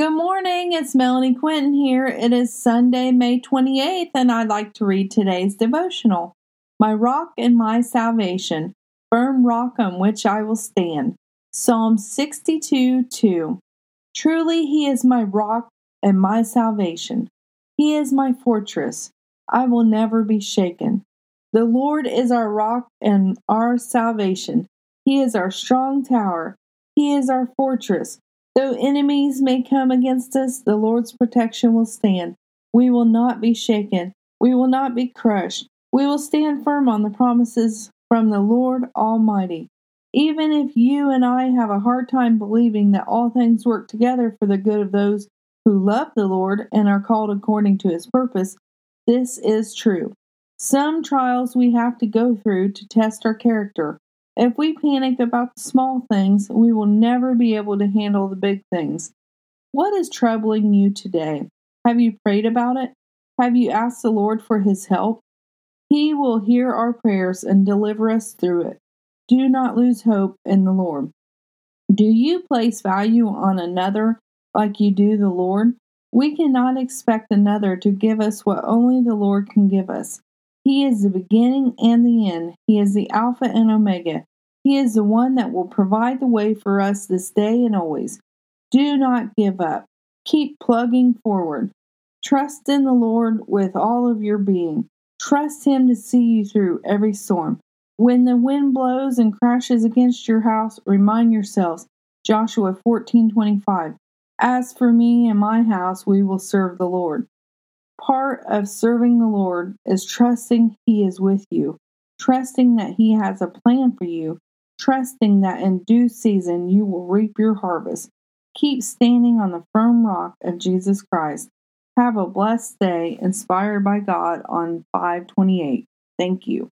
Good morning, it's Melanie Quinton here. It is Sunday, May 28th, and I'd like to read today's devotional. My rock and my salvation, firm rock on which I will stand. Psalm 62 2. Truly, He is my rock and my salvation. He is my fortress. I will never be shaken. The Lord is our rock and our salvation. He is our strong tower. He is our fortress. Though enemies may come against us, the Lord's protection will stand. We will not be shaken. We will not be crushed. We will stand firm on the promises from the Lord Almighty. Even if you and I have a hard time believing that all things work together for the good of those who love the Lord and are called according to his purpose, this is true. Some trials we have to go through to test our character. If we panic about the small things, we will never be able to handle the big things. What is troubling you today? Have you prayed about it? Have you asked the Lord for His help? He will hear our prayers and deliver us through it. Do not lose hope in the Lord. Do you place value on another like you do the Lord? We cannot expect another to give us what only the Lord can give us. He is the beginning and the end. He is the Alpha and Omega. He is the one that will provide the way for us this day and always. Do not give up. Keep plugging forward. Trust in the Lord with all of your being. Trust Him to see you through every storm. When the wind blows and crashes against your house, remind yourselves, Joshua 14:25. As for me and my house, we will serve the Lord. Part of serving the Lord is trusting He is with you, trusting that He has a plan for you, trusting that in due season you will reap your harvest. Keep standing on the firm rock of Jesus Christ. Have a blessed day inspired by God on 528. Thank you.